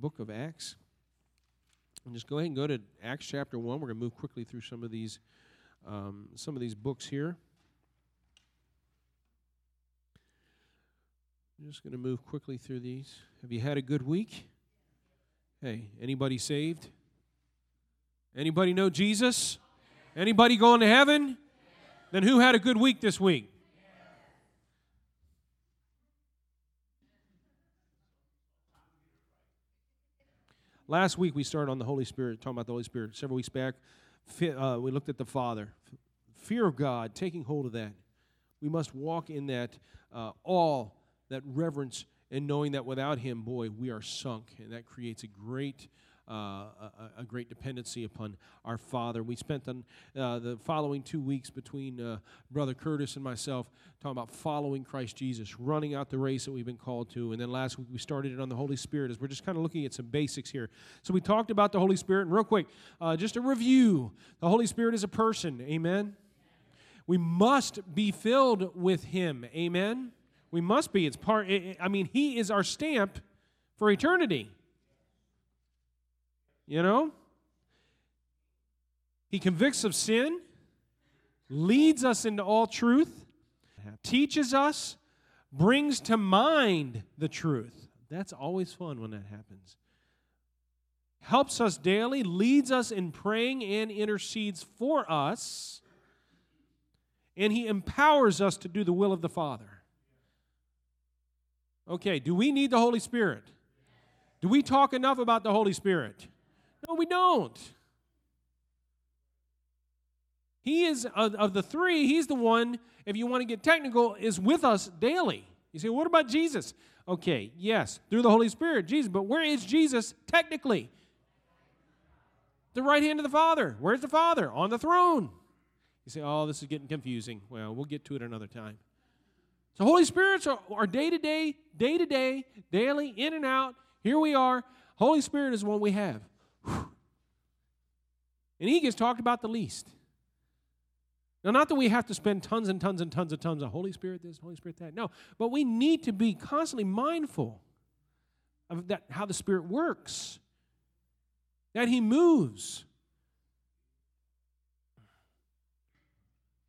book of Acts. And just go ahead and go to Acts chapter 1. We're going to move quickly through some of these um, some of these books here. I'm just going to move quickly through these. Have you had a good week? Hey, anybody saved? Anybody know Jesus? Anybody going to heaven? Then who had a good week this week? Last week we started on the Holy Spirit, talking about the Holy Spirit. Several weeks back, uh, we looked at the Father. Fear of God, taking hold of that. We must walk in that uh, that reverence, and knowing that without Him, boy, we are sunk. And that creates a great uh, a, a, great dependency upon our Father. We spent the, uh, the following two weeks between uh, Brother Curtis and myself talking about following Christ Jesus, running out the race that we've been called to. And then last week we started it on the Holy Spirit as we're just kind of looking at some basics here. So we talked about the Holy Spirit, and real quick, uh, just a review the Holy Spirit is a person. Amen. We must be filled with Him. Amen. We must be. It's part, I mean, He is our stamp for eternity. You know? He convicts of sin, leads us into all truth, teaches us, brings to mind the truth. That's always fun when that happens. Helps us daily, leads us in praying and intercedes for us, and He empowers us to do the will of the Father. Okay, do we need the Holy Spirit? Do we talk enough about the Holy Spirit? No, we don't. He is, of, of the three, he's the one, if you want to get technical, is with us daily. You say, what about Jesus? Okay, yes, through the Holy Spirit, Jesus. But where is Jesus technically? The right hand of the Father. Where's the Father? On the throne. You say, oh, this is getting confusing. Well, we'll get to it another time. So, Holy Spirits are day to day, day to day, daily, in and out. Here we are. Holy Spirit is one we have. And he gets talked about the least. Now, not that we have to spend tons and tons and tons and tons of Holy Spirit this, Holy Spirit that. No, but we need to be constantly mindful of that, how the Spirit works, that He moves.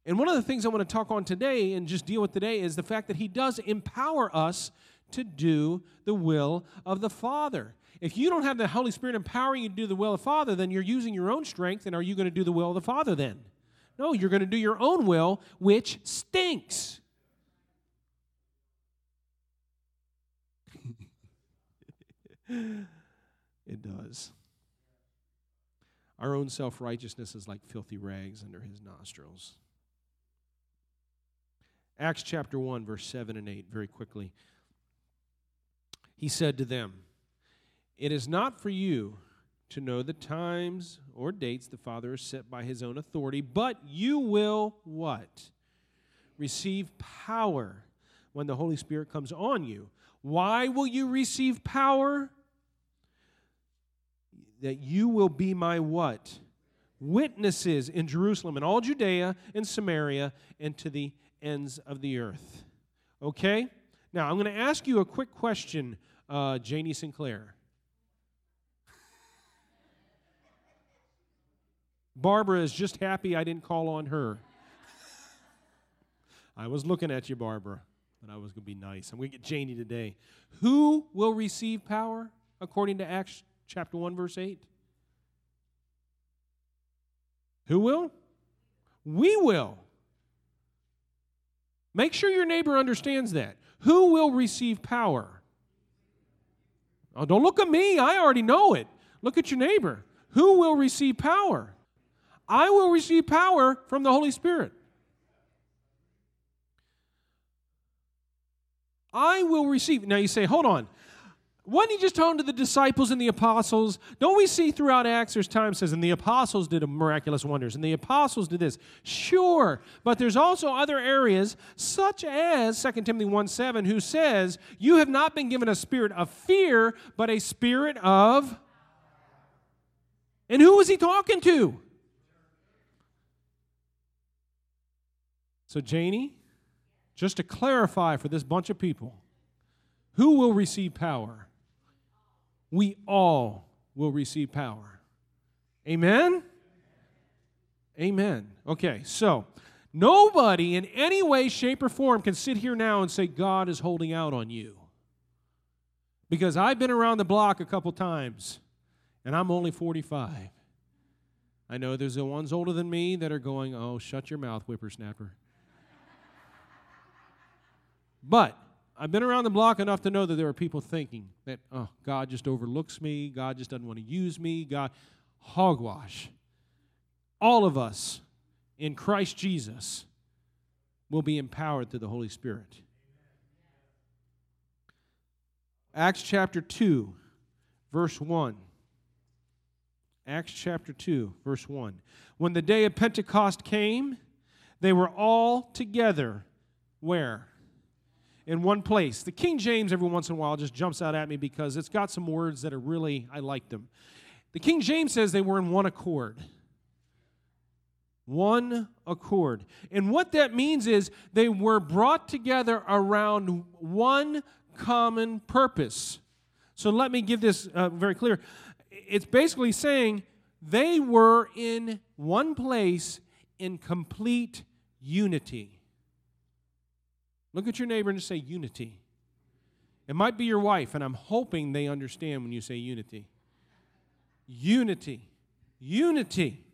And one of the things I want to talk on today and just deal with today is the fact that He does empower us to do the will of the Father. If you don't have the Holy Spirit empowering you to do the will of the Father, then you're using your own strength, and are you going to do the will of the Father then? No, you're going to do your own will, which stinks. it does. Our own self righteousness is like filthy rags under his nostrils. Acts chapter 1, verse 7 and 8, very quickly. He said to them, it is not for you to know the times or dates the Father has set by his own authority, but you will what? Receive power when the Holy Spirit comes on you. Why will you receive power? That you will be my what? Witnesses in Jerusalem and all Judea and Samaria and to the ends of the earth. Okay? Now, I'm going to ask you a quick question, uh, Janie Sinclair. Barbara is just happy I didn't call on her. I was looking at you, Barbara, but I was going to be nice. I'm going to get Janie today. Who will receive power according to Acts chapter 1, verse 8? Who will? We will. Make sure your neighbor understands that. Who will receive power? Oh, don't look at me. I already know it. Look at your neighbor. Who will receive power? I will receive power from the Holy Spirit. I will receive. Now you say, hold on. Wasn't he just talking to the disciples and the apostles? Don't we see throughout Acts there's time says, and the apostles did miraculous wonders, and the apostles did this. Sure, but there's also other areas, such as 2 Timothy 1 7, who says, You have not been given a spirit of fear, but a spirit of. And who was he talking to? So, Janie, just to clarify for this bunch of people, who will receive power? we all will receive power. Amen? Amen. Okay, so nobody in any way, shape, or form can sit here now and say God is holding out on you. Because I've been around the block a couple times, and I'm only 45. I know there's the ones older than me that are going, oh, shut your mouth, whippersnapper. But I've been around the block enough to know that there are people thinking that, oh, God just overlooks me. God just doesn't want to use me. God, hogwash. All of us in Christ Jesus will be empowered through the Holy Spirit. Acts chapter 2, verse 1. Acts chapter 2, verse 1. When the day of Pentecost came, they were all together. Where? In one place. The King James, every once in a while, just jumps out at me because it's got some words that are really, I like them. The King James says they were in one accord. One accord. And what that means is they were brought together around one common purpose. So let me give this uh, very clear. It's basically saying they were in one place in complete unity. Look at your neighbor and say unity. It might be your wife, and I'm hoping they understand when you say unity. Unity. Unity.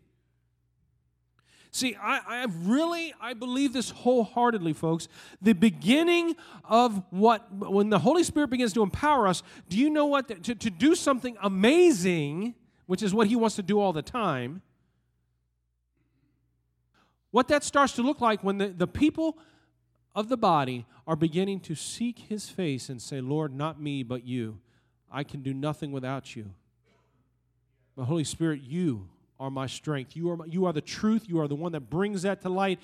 See, I, I really, I believe this wholeheartedly, folks. The beginning of what, when the Holy Spirit begins to empower us, do you know what? To, to do something amazing, which is what He wants to do all the time, what that starts to look like when the, the people of the body are beginning to seek his face and say, Lord, not me, but you. I can do nothing without you. But Holy Spirit, you are my strength. You are, my, you are the truth. You are the one that brings that to light.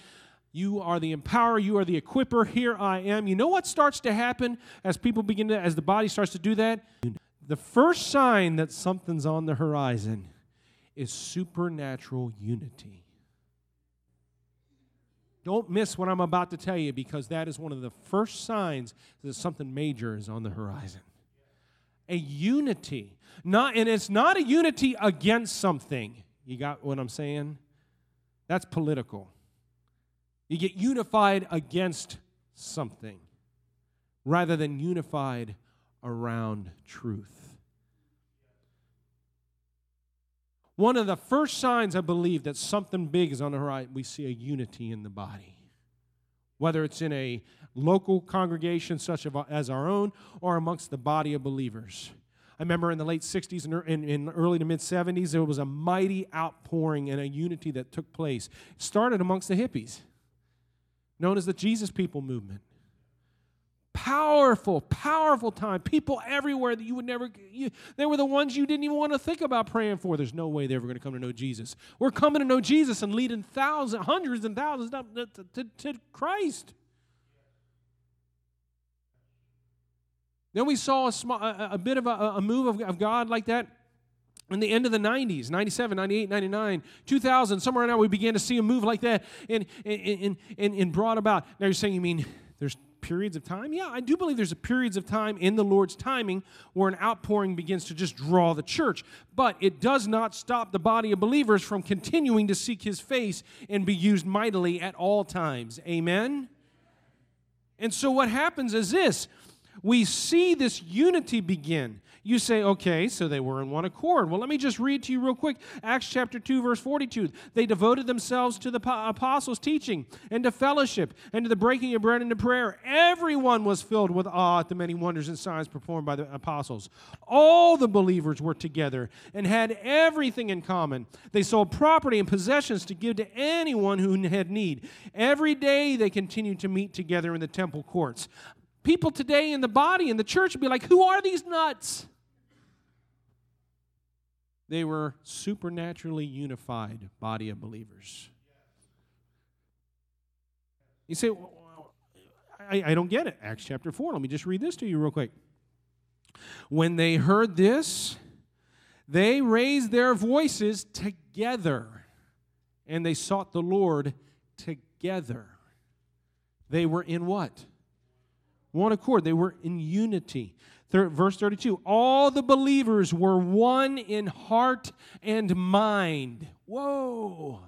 You are the empower. You are the equiper. Here I am. You know what starts to happen as people begin to, as the body starts to do that? The first sign that something's on the horizon is supernatural unity. Don't miss what I'm about to tell you because that is one of the first signs that something major is on the horizon. A unity. Not, and it's not a unity against something. You got what I'm saying? That's political. You get unified against something rather than unified around truth. One of the first signs, I believe, that something big is on the horizon, we see a unity in the body. Whether it's in a local congregation such as our own or amongst the body of believers. I remember in the late 60s and in, early to mid 70s, there was a mighty outpouring and a unity that took place. It started amongst the hippies, known as the Jesus People movement. Powerful, powerful time. People everywhere that you would never, you, they were the ones you didn't even want to think about praying for. There's no way they're ever going to come to know Jesus. We're coming to know Jesus and leading thousands, hundreds and thousands to, to, to Christ. Then we saw a, small, a, a bit of a, a move of, of God like that in the end of the 90s 97 98 99 2000 somewhere around now we began to see a move like that and, and, and, and brought about now you're saying you mean there's periods of time? Yeah, I do believe there's a periods of time in the Lord's timing where an outpouring begins to just draw the church. But it does not stop the body of believers from continuing to seek his face and be used mightily at all times. Amen? And so what happens is this we see this unity begin. You say, okay, so they were in one accord. Well, let me just read to you real quick. Acts chapter 2, verse 42. They devoted themselves to the apostles' teaching and to fellowship and to the breaking of bread and to prayer. Everyone was filled with awe at the many wonders and signs performed by the apostles. All the believers were together and had everything in common. They sold property and possessions to give to anyone who had need. Every day they continued to meet together in the temple courts people today in the body in the church would be like, Who are these nuts? They were supernaturally unified body of believers. You say, well, I, I don't get it. Acts chapter 4. Let me just read this to you real quick. When they heard this, they raised their voices together and they sought the Lord together. They were in what? one accord. They were in unity. Verse 32 All the believers were one in heart and mind. Whoa.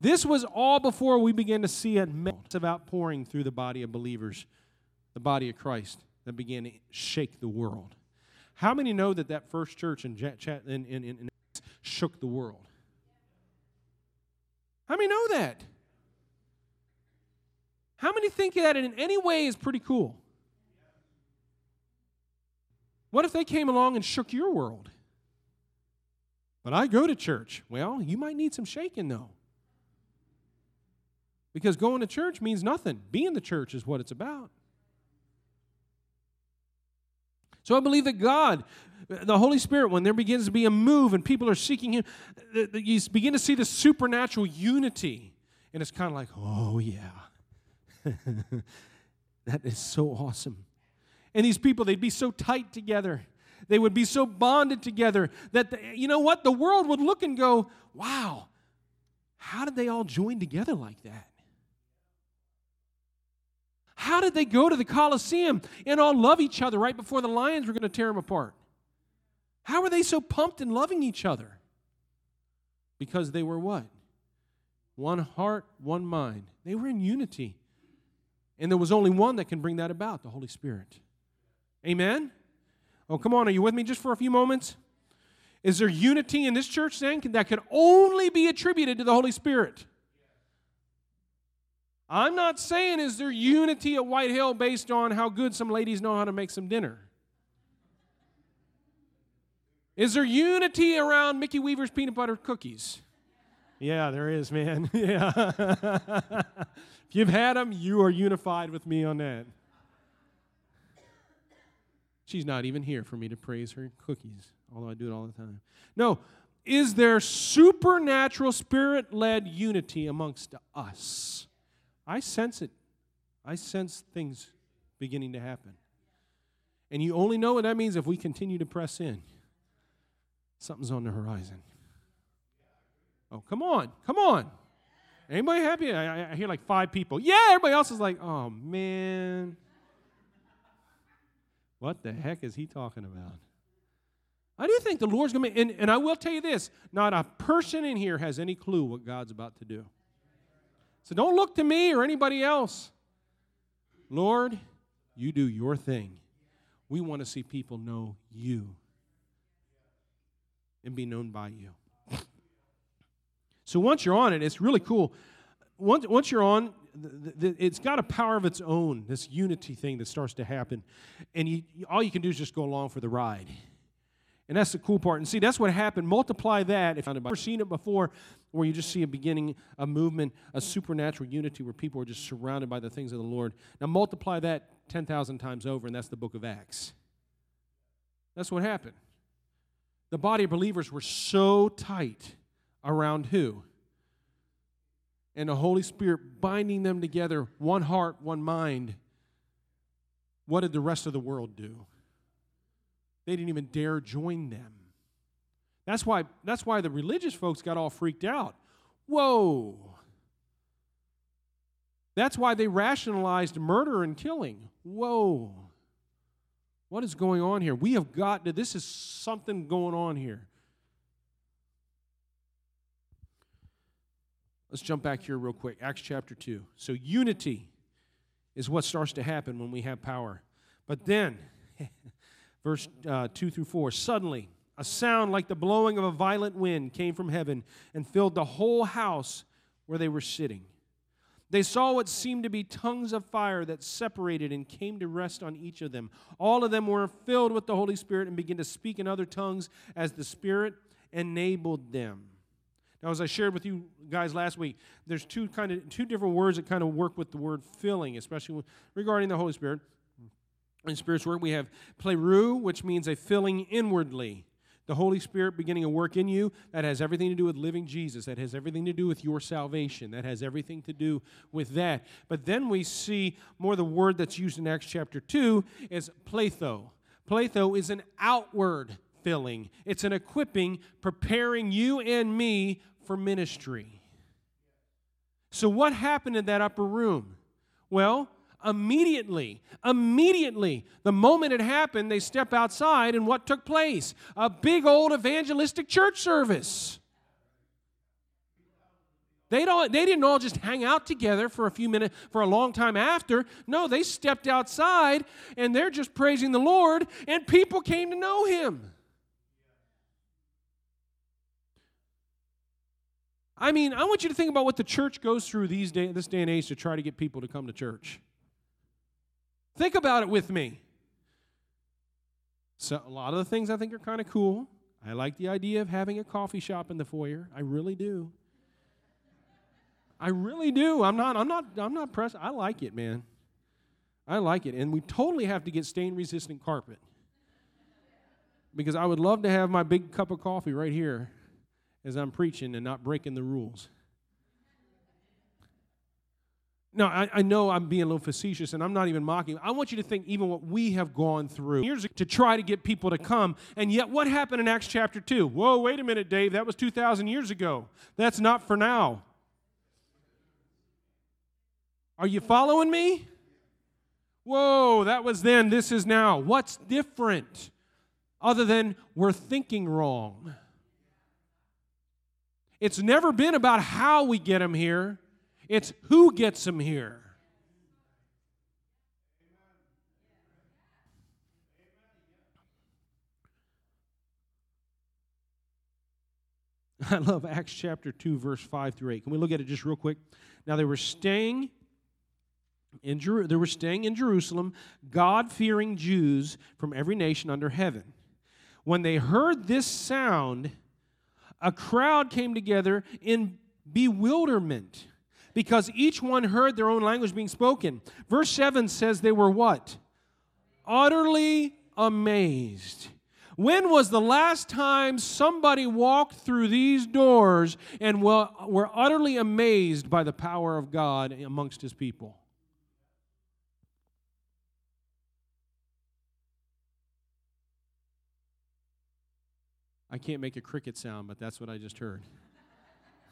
This was all before we began to see a massive outpouring through the body of believers, the body of Christ, that began to shake the world. How many know that that first church in, in, in, in shook the world? How many know that? How many think that in any way is pretty cool? What if they came along and shook your world? But I go to church. Well, you might need some shaking though. Because going to church means nothing. Being the church is what it's about. So I believe that God, the Holy Spirit, when there begins to be a move and people are seeking Him, you begin to see the supernatural unity. And it's kind of like, oh, yeah. that is so awesome. And these people, they'd be so tight together. They would be so bonded together that, the, you know what? The world would look and go, wow, how did they all join together like that? How did they go to the Colosseum and all love each other right before the lions were going to tear them apart? How were they so pumped and loving each other? Because they were what? One heart, one mind. They were in unity. And there was only one that can bring that about the Holy Spirit. Amen? Oh, come on, are you with me just for a few moments? Is there unity in this church then that can only be attributed to the Holy Spirit? I'm not saying is there unity at White Hill based on how good some ladies know how to make some dinner. Is there unity around Mickey Weaver's peanut butter cookies? Yeah, there is, man. yeah. if you've had them, you are unified with me on that. She's not even here for me to praise her cookies, although I do it all the time. No, is there supernatural spirit led unity amongst us? I sense it. I sense things beginning to happen. And you only know what that means if we continue to press in. Something's on the horizon. Oh, come on, come on. Anybody happy? I, I hear like five people. Yeah, everybody else is like, oh man. What the heck is he talking about? I do think the Lord's going to, and, and I will tell you this not a person in here has any clue what God's about to do. So don't look to me or anybody else. Lord, you do your thing. We want to see people know you and be known by you. So once you're on it, it's really cool. Once, once you're on, it's got a power of its own, this unity thing that starts to happen. And you, all you can do is just go along for the ride. And that's the cool part. And see, that's what happened. Multiply that. If you've never seen it before, where you just see a beginning, a movement, a supernatural unity where people are just surrounded by the things of the Lord. Now multiply that 10,000 times over, and that's the book of Acts. That's what happened. The body of believers were so tight around who? And the Holy Spirit binding them together, one heart, one mind. What did the rest of the world do? They didn't even dare join them. That's why, that's why the religious folks got all freaked out. Whoa. That's why they rationalized murder and killing. Whoa. What is going on here? We have got to, this is something going on here. Let's jump back here real quick. Acts chapter 2. So, unity is what starts to happen when we have power. But then, verse uh, 2 through 4 suddenly, a sound like the blowing of a violent wind came from heaven and filled the whole house where they were sitting. They saw what seemed to be tongues of fire that separated and came to rest on each of them. All of them were filled with the Holy Spirit and began to speak in other tongues as the Spirit enabled them. Now, as I shared with you guys last week, there's two kind of two different words that kind of work with the word filling, especially regarding the Holy Spirit. In Spirit's work, we have pleroo, which means a filling inwardly the Holy Spirit beginning a work in you, that has everything to do with living Jesus. That has everything to do with your salvation. That has everything to do with that. But then we see more the word that's used in Acts chapter 2 is pletho. Pletho is an outward filling, it's an equipping, preparing you and me for ministry. So, what happened in that upper room? Well, Immediately, immediately, the moment it happened, they step outside, and what took place? A big old evangelistic church service. They, don't, they didn't all just hang out together for a few minutes, for a long time after. No, they stepped outside and they're just praising the Lord, and people came to know Him. I mean, I want you to think about what the church goes through these day, this day and age to try to get people to come to church. Think about it with me. So, a lot of the things I think are kind of cool. I like the idea of having a coffee shop in the foyer. I really do. I really do. I'm not. I'm not. I'm not pressed. I like it, man. I like it, and we totally have to get stain-resistant carpet because I would love to have my big cup of coffee right here as I'm preaching and not breaking the rules. No, I, I, know I'm being a little facetious and I'm not even mocking. I want you to think even what we have gone through years to try to get people to come. And yet, what happened in Acts chapter 2? Whoa, wait a minute, Dave. That was 2,000 years ago. That's not for now. Are you following me? Whoa, that was then, this is now. What's different other than we're thinking wrong? It's never been about how we get them here, it's who gets them here. I love Acts chapter 2, verse 5 through 8. Can we look at it just real quick? Now they were staying in Jer- they were staying in Jerusalem, God-fearing Jews from every nation under heaven. When they heard this sound, a crowd came together in bewilderment because each one heard their own language being spoken. Verse 7 says they were what? Utterly amazed. When was the last time somebody walked through these doors and were, utterly amazed by the power of God amongst his people? I can't make a cricket sound, but that's what I just heard.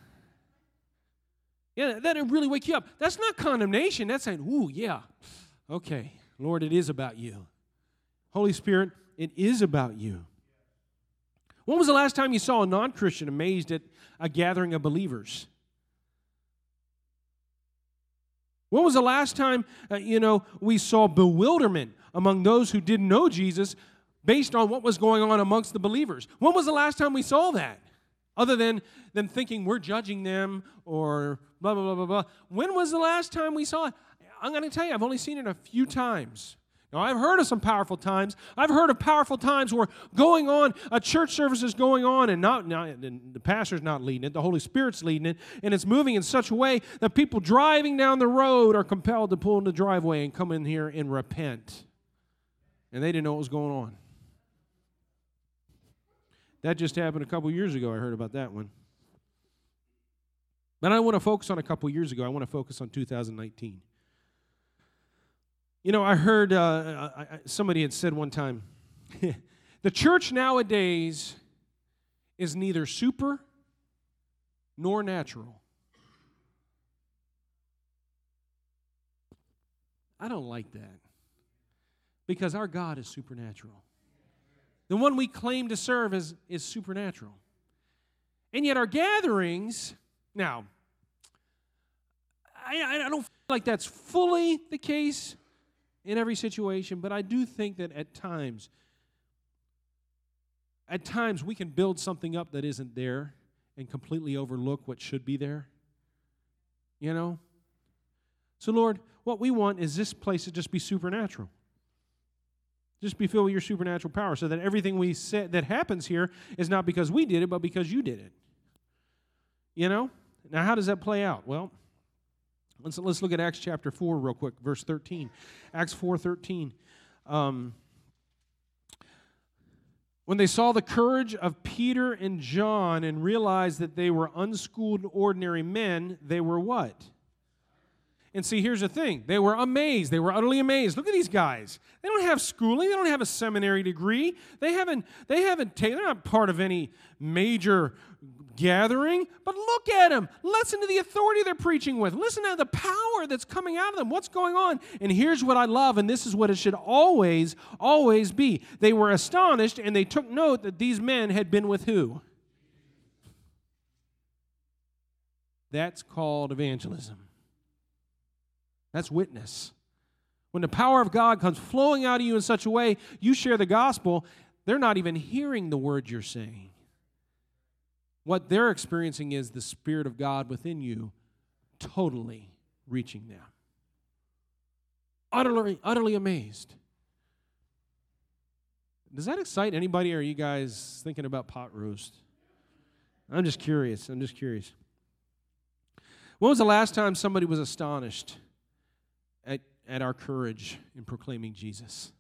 yeah, that'll really wake you up. That's not condemnation. That's saying, ooh, yeah, okay, Lord, it is about you. Holy Spirit, it is about you. When was the last time you saw a non Christian amazed at a gathering of believers? When was the last time, uh, you know, we saw bewilderment among those who didn't know Jesus based on what was going on amongst the believers. When was the last time we saw that? Other than them thinking we're judging them or blah, blah, blah, blah, blah. When was the last time we saw it? I'm going to tell you, I've only seen it a few times. Now, I've heard of some powerful times. I've heard of powerful times where going on, a church service is going on, and not, not and the pastor's not leading it, the Holy Spirit's leading it, and it's moving in such a way that people driving down the road are compelled to pull in the driveway and come in here and repent. And they didn't know what was going on. That just happened a couple years ago. I heard about that one. But I want to focus on a couple years ago. I want to focus on 2019. You know, I heard uh, somebody had said one time the church nowadays is neither super nor natural. I don't like that because our God is supernatural. The one we claim to serve is, is supernatural. And yet, our gatherings, now, I, I don't feel like that's fully the case in every situation, but I do think that at times, at times we can build something up that isn't there and completely overlook what should be there. You know? So, Lord, what we want is this place to just be supernatural. Just be filled with your supernatural power so that everything we said that happens here is not because we did it, but because you did it. You know? Now, how does that play out? Well, let's, let's look at Acts chapter 4 real quick, verse 13. Acts 4 13. Um, when they saw the courage of Peter and John and realized that they were unschooled, ordinary men, they were what? And see, here's the thing they were amazed. They were utterly amazed. Look at these guys. They don't have schooling, they don't have a seminary degree. They haven't, they haven't taken, they're not part of any major gathering, but look at them. Listen to the authority they're preaching with. Listen to the power that's coming out of them. What's going on? And here's what I love, and this is what it should always, always be. They were astonished and they took note that these men had been with who? That's called evangelism. That's witness. When the power of God comes flowing out of you in such a way, you share the gospel, they're not even hearing the words you're saying. What they're experiencing is the Spirit of God within you totally reaching them. Utterly, utterly amazed. Does that excite anybody? Or are you guys thinking about pot roast? I'm just curious. I'm just curious. When was the last time somebody was astonished at, our courage in proclaiming Jesus?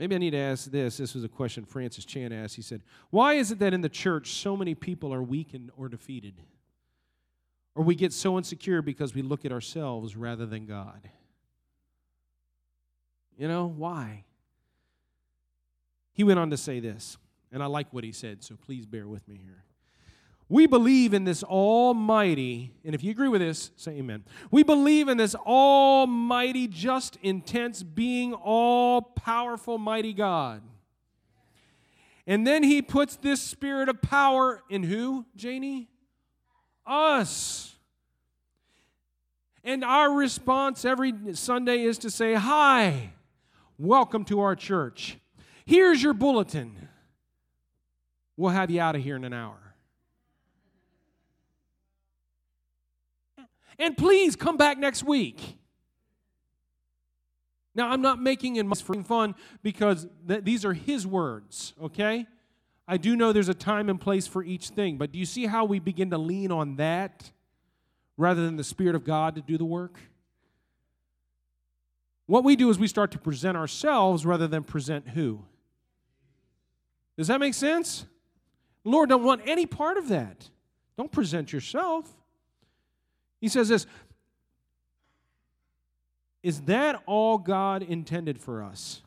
Maybe I need to ask this. This was a question Francis Chan asked. He said, Why is it that in the church so many people are weakened or defeated? Or we get so insecure because we look at ourselves rather than God? You know, why? He went on to say this, and I like what he said, so please bear with me here. We believe in this almighty, and if you agree with this, say amen. We believe in this almighty, just, intense, being, all powerful, mighty God. And then he puts this spirit of power in who, Janie? Us. And our response every Sunday is to say, Hi, welcome to our church. Here's your bulletin. We'll have you out of here in an hour. And please come back next week. Now, I'm not making for fun because th- these are his words, okay? I do know there's a time and place for each thing, but do you see how we begin to lean on that rather than the Spirit of God to do the work? What we do is we start to present ourselves rather than present who? Does that make sense? Lord don't want any part of that. Don't present yourself. He says this Is that all God intended for us?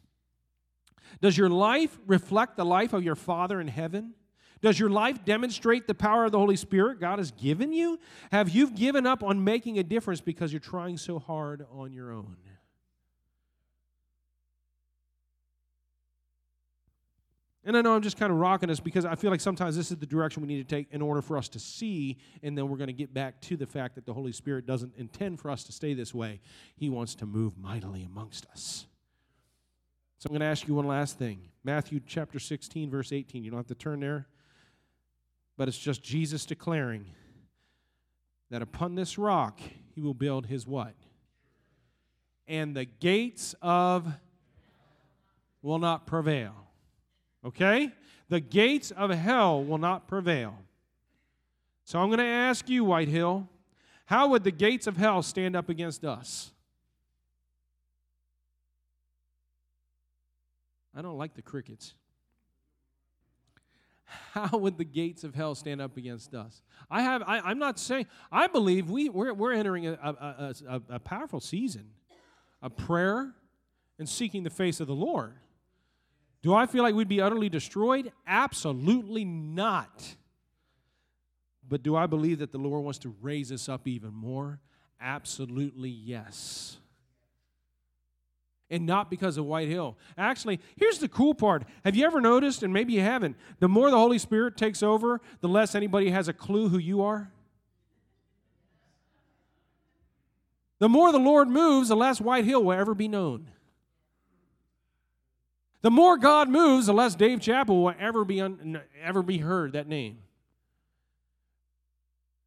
Does your life reflect the life of your Father in heaven? Does your life demonstrate the power of the Holy Spirit God has given you? Have you given up on making a difference because you're trying so hard on your own? And I know I'm just kind of rocking us because I feel like sometimes this is the direction we need to take in order for us to see, and then we're going to get back to the fact that the Holy Spirit doesn't intend for us to stay this way. He wants to move mightily amongst us. So I'm going to ask you one last thing Matthew chapter 16, verse 18. You don't have to turn there, but it's just Jesus declaring that upon this rock he will build his what? And the gates of will not prevail. Okay? The gates of hell will not prevail. So I'm going to ask you, White Hill, how would the gates of hell stand up against us? I don't like the crickets. How would the gates of hell stand up against us? I have. I, am not saying. I believe we we're, we're entering a, a, a, a powerful season of prayer and seeking the face of the Lord. Do I feel like we'd be utterly destroyed? Absolutely not. But do I believe that the Lord wants to raise us up even more? Absolutely yes. And not because of White Hill. Actually, here's the cool part. Have you ever noticed, and maybe you haven't, the more the Holy Spirit takes over, the less anybody has a clue who you are? The more the Lord moves, the less White Hill will ever be known. The more God moves, the less Dave Chappell will ever be, un, ever be heard, that name.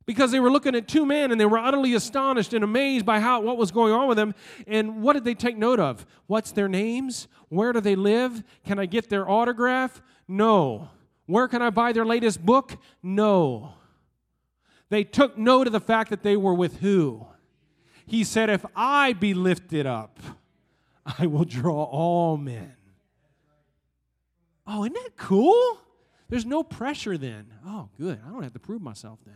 Because they were looking at two men and they were utterly astonished and amazed by how, what was going on with them. And what did they take note of? What's their names? Where do they live? Can I get their autograph? No. Where can I buy their latest book? No. They took note of the fact that they were with who? He said, If I be lifted up, I will draw all men. Oh, isn't that cool? There's no pressure then. Oh, good. I don't have to prove myself then.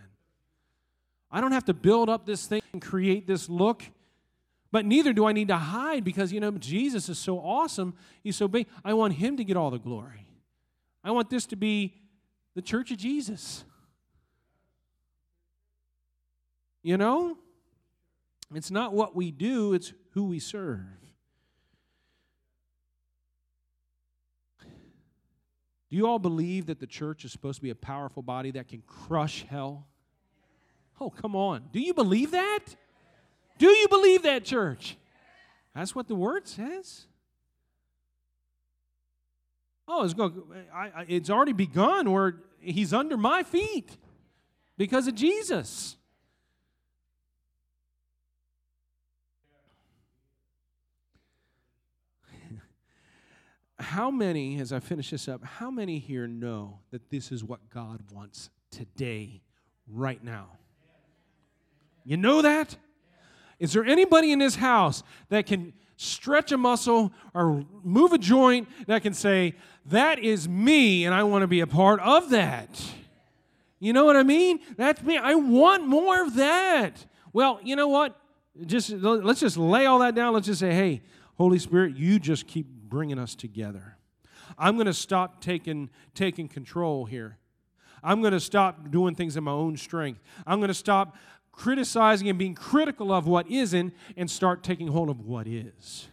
I don't have to build up this thing and create this look. But neither do I need to hide because, you know, Jesus is so awesome. He's so big. I want him to get all the glory. I want this to be the church of Jesus. You know? It's not what we do, it's who we serve. Do you all believe that the church is supposed to be a powerful body that can crush hell? Oh, come on. Do you believe that? Do you believe that, church? That's what the word says. Oh, it's, going, I, it's already begun where he's under my feet because of Jesus. How many, as I finish this up, how many here know that this is what God wants today, right now? You know that? Is there anybody in this house that can stretch a muscle or move a joint that can say, That is me, and I want to be a part of that? You know what I mean? That's me. I want more of that. Well, you know what? Just let's just lay all that down. Let's just say, "Hey, Holy Spirit, you just keep bringing us together. I'm going to stop taking, taking control here. I'm going to stop doing things in my own strength. I'm going to stop criticizing and being critical of what isn't and start taking hold of what is.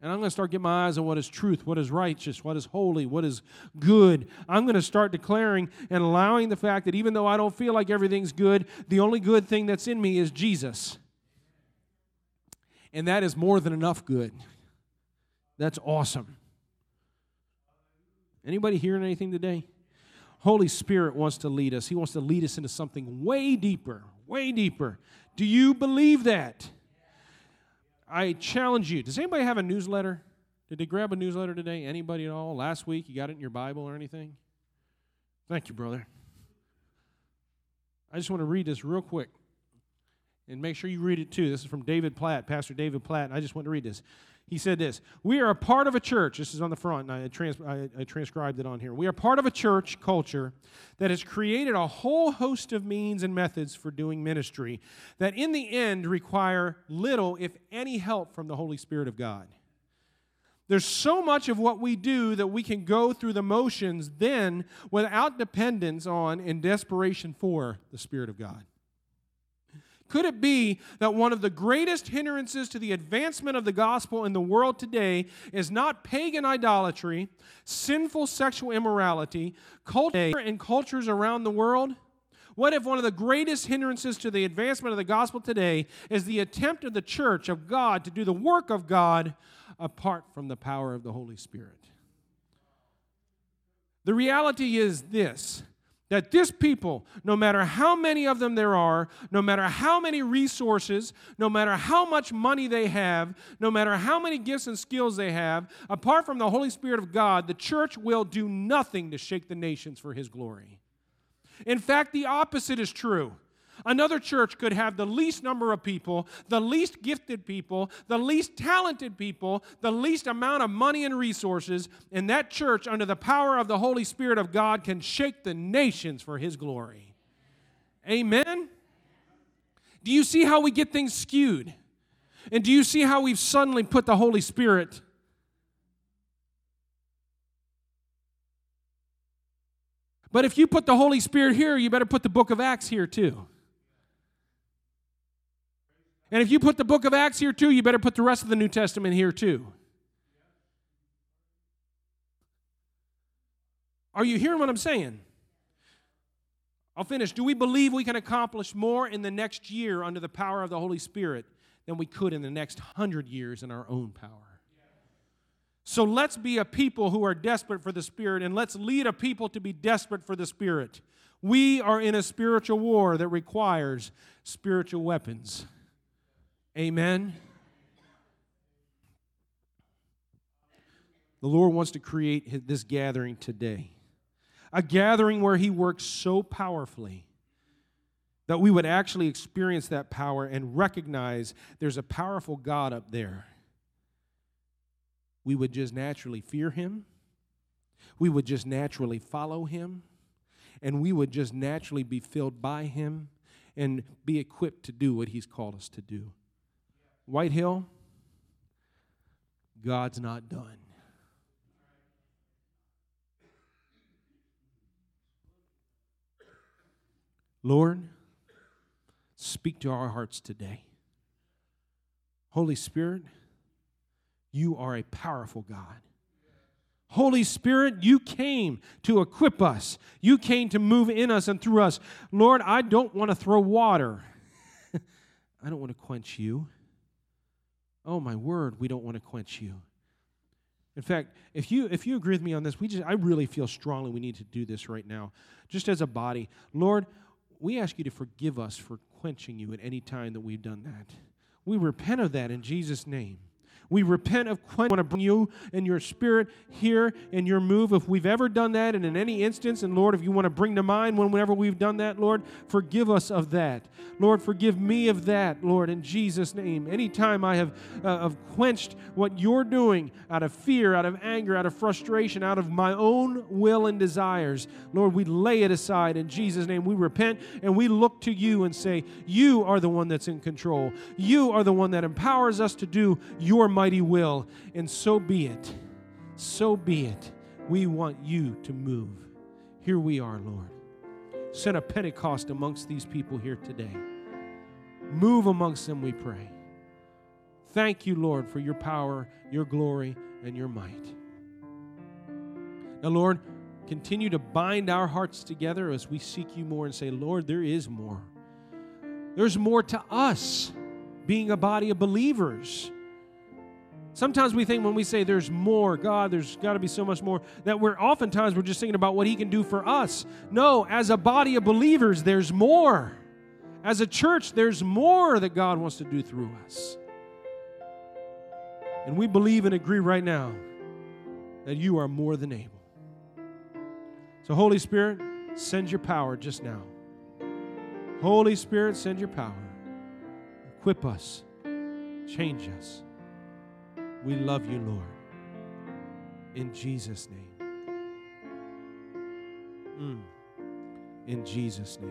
And I'm going to start getting my eyes on what is truth, what is righteous, what is holy, what is good. I'm going to start declaring and allowing the fact that even though I don't feel like everything's good, the only good thing that's in me is Jesus. And that is more than enough good. That's awesome. Anybody hearing anything today? Holy Spirit wants to lead us. He wants to lead us into something way deeper, way deeper. Do you believe that? I challenge you. Does anybody have a newsletter? Did they grab a newsletter today? Anybody at all? Last week, you got it in your Bible or anything? Thank you, brother. I just want to read this real quick and make sure you read it too. This is from David Platt, Pastor David Platt. I just want to read this. He said this We are a part of a church. This is on the front, I, trans, I, I transcribed it on here. We are part of a church culture that has created a whole host of means and methods for doing ministry that, in the end, require little, if any, help from the Holy Spirit of God. There's so much of what we do that we can go through the motions then without dependence on and desperation for the Spirit of God. Could it be that one of the greatest hindrances to the advancement of the gospel in the world today is not pagan idolatry, sinful sexual immorality, culture and cultures around the world? What if one of the greatest hindrances to the advancement of the gospel today is the attempt of the church of God to do the work of God apart from the power of the Holy Spirit? The reality is this that this people, no matter how many of them there are, no matter how many resources, no matter how much money they have, no matter how many gifts and skills they have, apart from the Holy Spirit of God, the church will do nothing to shake the nations for His glory. In fact, the opposite is true. Another church could have the least number of people, the least gifted people, the least talented people, the least amount of money and resources, and that church, under the power of the Holy Spirit of God, can shake the nations for His glory. Amen? Do you see how we get things skewed? And do you see how we've suddenly put the Holy Spirit? But if you put the Holy Spirit here, you better put the book of Acts here too. And if you put the book of Acts here too, you better put the rest of the New Testament here too. Are you hearing what I'm saying? I'll finish. Do we believe we can accomplish more in the next year under the power of the Holy Spirit than we could in the next hundred years in our own power? So let's be a people who are desperate for the Spirit, and let's lead a people to be desperate for the Spirit. We are in a spiritual war that requires spiritual weapons. Amen. The Lord wants to create this gathering today. A gathering where He works so powerfully that we would actually experience that power and recognize there's a powerful God up there. We would just naturally fear Him, we would just naturally follow Him, and we would just naturally be filled by Him and be equipped to do what He's called us to do. White Hill, God's not done. Lord, speak to our hearts today. Holy Spirit, you are a powerful God. Holy Spirit, you came to equip us. You came to move in us and through us. Lord, I don't want to throw water. I don't want to quench you. Oh my word, we don't want to quench you. In fact, if you if you agree with me on this, we just I really feel strongly we need to do this right now. Just as a body. Lord, we ask you to forgive us for quenching you at any time that we've done that. We repent of that in Jesus' name. We repent of quench. want to bring you and your spirit here in your move. If we've ever done that, and in any instance, and Lord, if you want to bring to mind whenever we've done that, Lord, forgive us of that. Lord, forgive me of that, Lord, in Jesus' name. Anytime I have, uh, have quenched what you're doing out of fear, out of anger, out of frustration, out of my own will and desires, Lord, we lay it aside in Jesus' name. We repent and we look to you and say, You are the one that's in control. You are the one that empowers us to do your mighty will. And so be it. So be it. We want you to move. Here we are, Lord. Send a Pentecost amongst these people here today. Move amongst them, we pray. Thank you, Lord, for your power, your glory, and your might. Now, Lord, continue to bind our hearts together as we seek you more and say, Lord, there is more. There's more to us being a body of believers. Sometimes we think when we say there's more, God, there's got to be so much more, that we're oftentimes we're just thinking about what He can do for us. No, as a body of believers, there's more. As a church, there's more that God wants to do through us. And we believe and agree right now that you are more than able. So, Holy Spirit, send your power just now. Holy Spirit, send your power. Equip us, change us. We love you, Lord. In Jesus' name. Mm. In Jesus' name.